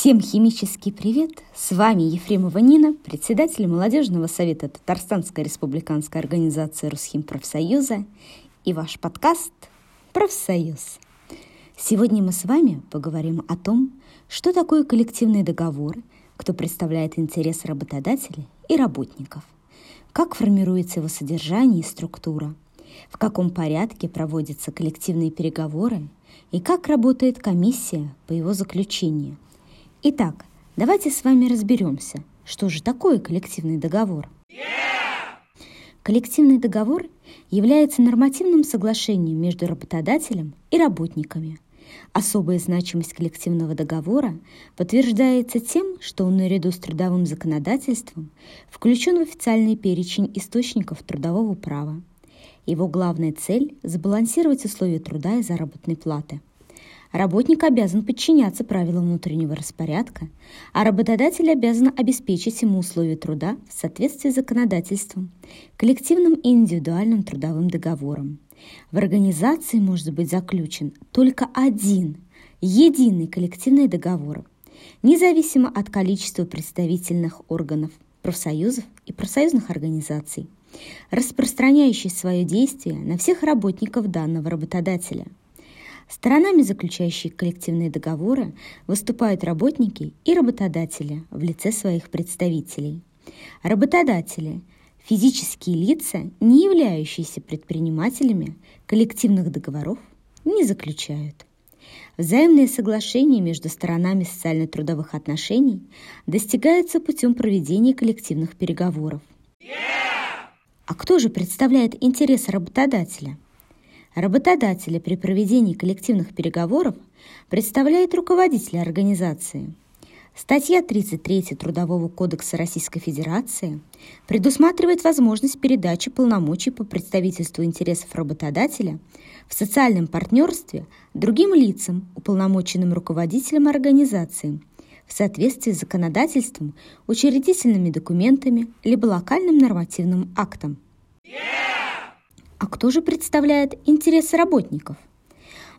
Всем химический привет! С вами Ефремова Нина, председатель молодежного совета Татарстанской республиканской организации Русхим профсоюза и ваш подкаст «Профсоюз». Сегодня мы с вами поговорим о том, что такое коллективный договор, кто представляет интересы работодателей и работников, как формируется его содержание и структура, в каком порядке проводятся коллективные переговоры и как работает комиссия по его заключению – Итак, давайте с вами разберемся, что же такое коллективный договор. Коллективный договор является нормативным соглашением между работодателем и работниками. Особая значимость коллективного договора подтверждается тем, что он наряду с трудовым законодательством включен в официальный перечень источников трудового права. Его главная цель – сбалансировать условия труда и заработной платы – Работник обязан подчиняться правилам внутреннего распорядка, а работодатель обязан обеспечить ему условия труда в соответствии с законодательством, коллективным и индивидуальным трудовым договором. В организации может быть заключен только один, единый коллективный договор, независимо от количества представительных органов, профсоюзов и профсоюзных организаций, распространяющий свое действие на всех работников данного работодателя – Сторонами, заключающие коллективные договоры, выступают работники и работодатели в лице своих представителей. Работодатели – физические лица, не являющиеся предпринимателями, коллективных договоров не заключают. Взаимные соглашения между сторонами социально-трудовых отношений достигаются путем проведения коллективных переговоров. А кто же представляет интересы работодателя – Работодателя при проведении коллективных переговоров представляет руководитель организации. Статья 33 Трудового кодекса Российской Федерации предусматривает возможность передачи полномочий по представительству интересов работодателя в социальном партнерстве другим лицам, уполномоченным руководителем организации, в соответствии с законодательством, учредительными документами либо локальным нормативным актом. Yeah! А кто же представляет интересы работников?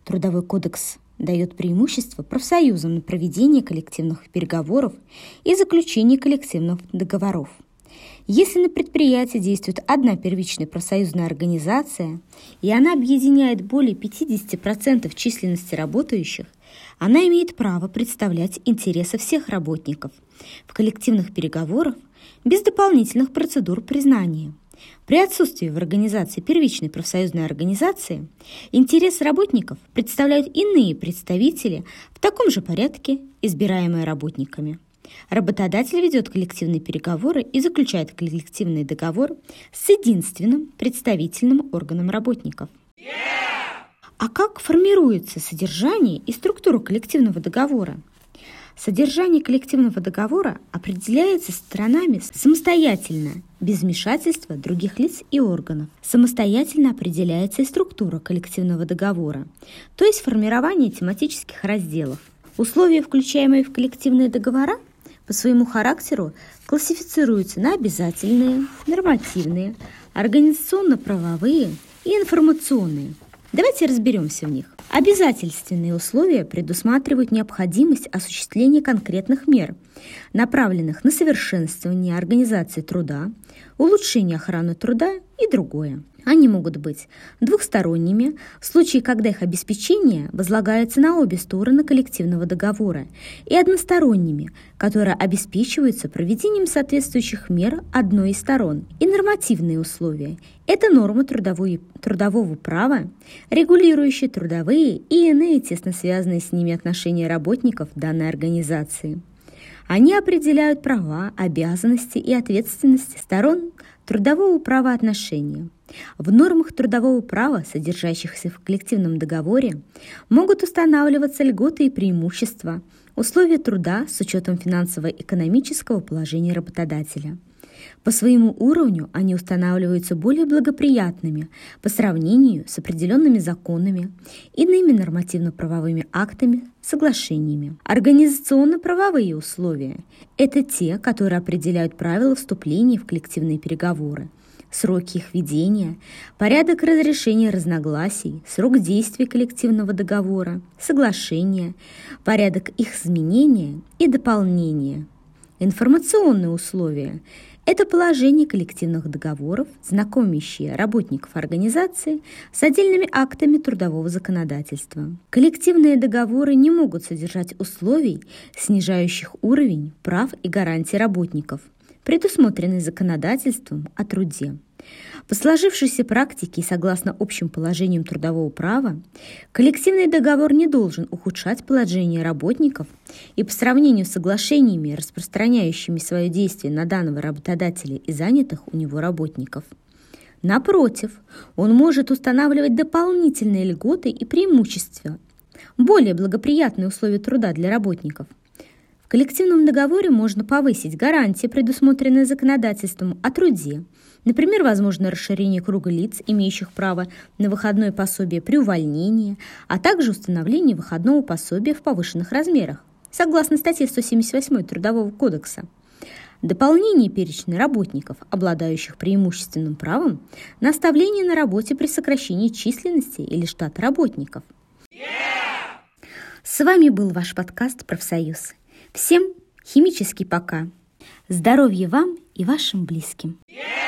Трудовой кодекс дает преимущество профсоюзам на проведение коллективных переговоров и заключение коллективных договоров. Если на предприятии действует одна первичная профсоюзная организация, и она объединяет более 50% численности работающих, она имеет право представлять интересы всех работников в коллективных переговорах без дополнительных процедур признания – при отсутствии в организации первичной профсоюзной организации интерес работников представляют иные представители в таком же порядке, избираемые работниками. Работодатель ведет коллективные переговоры и заключает коллективный договор с единственным представительным органом работников. А как формируется содержание и структура коллективного договора? Содержание коллективного договора определяется сторонами самостоятельно, без вмешательства других лиц и органов. Самостоятельно определяется и структура коллективного договора, то есть формирование тематических разделов. Условия, включаемые в коллективные договора, по своему характеру классифицируются на обязательные, нормативные, организационно-правовые и информационные. Давайте разберемся в них. Обязательственные условия предусматривают необходимость осуществления конкретных мер, направленных на совершенствование организации труда, улучшение охраны труда и другое. Они могут быть двухсторонними, в случае, когда их обеспечение возлагается на обе стороны коллективного договора, и односторонними, которые обеспечиваются проведением соответствующих мер одной из сторон, и нормативные условия. Это нормы трудовой, трудового права, регулирующие трудовые и иные тесно связанные с ними отношения работников данной организации. Они определяют права, обязанности и ответственности сторон трудового правоотношения – в нормах трудового права, содержащихся в коллективном договоре, могут устанавливаться льготы и преимущества, условия труда с учетом финансово-экономического положения работодателя. По своему уровню они устанавливаются более благоприятными по сравнению с определенными законами, иными нормативно-правовыми актами, соглашениями. Организационно-правовые условия – это те, которые определяют правила вступления в коллективные переговоры – сроки их ведения, порядок разрешения разногласий, срок действия коллективного договора, соглашения, порядок их изменения и дополнения. Информационные условия – это положение коллективных договоров, знакомящие работников организации с отдельными актами трудового законодательства. Коллективные договоры не могут содержать условий, снижающих уровень прав и гарантий работников – предусмотренный законодательством о труде. По сложившейся практике и согласно общим положениям трудового права, коллективный договор не должен ухудшать положение работников и по сравнению с соглашениями, распространяющими свое действие на данного работодателя и занятых у него работников. Напротив, он может устанавливать дополнительные льготы и преимущества, более благоприятные условия труда для работников – в коллективном договоре можно повысить гарантии, предусмотренные законодательством о труде. Например, возможно расширение круга лиц, имеющих право на выходное пособие при увольнении, а также установление выходного пособия в повышенных размерах, согласно статье 178 Трудового кодекса. Дополнение перечня работников, обладающих преимущественным правом, на оставление на работе при сокращении численности или штата работников. Yeah! С вами был ваш подкаст «Профсоюз». Всем химический пока. Здоровья вам и вашим близким. Yeah!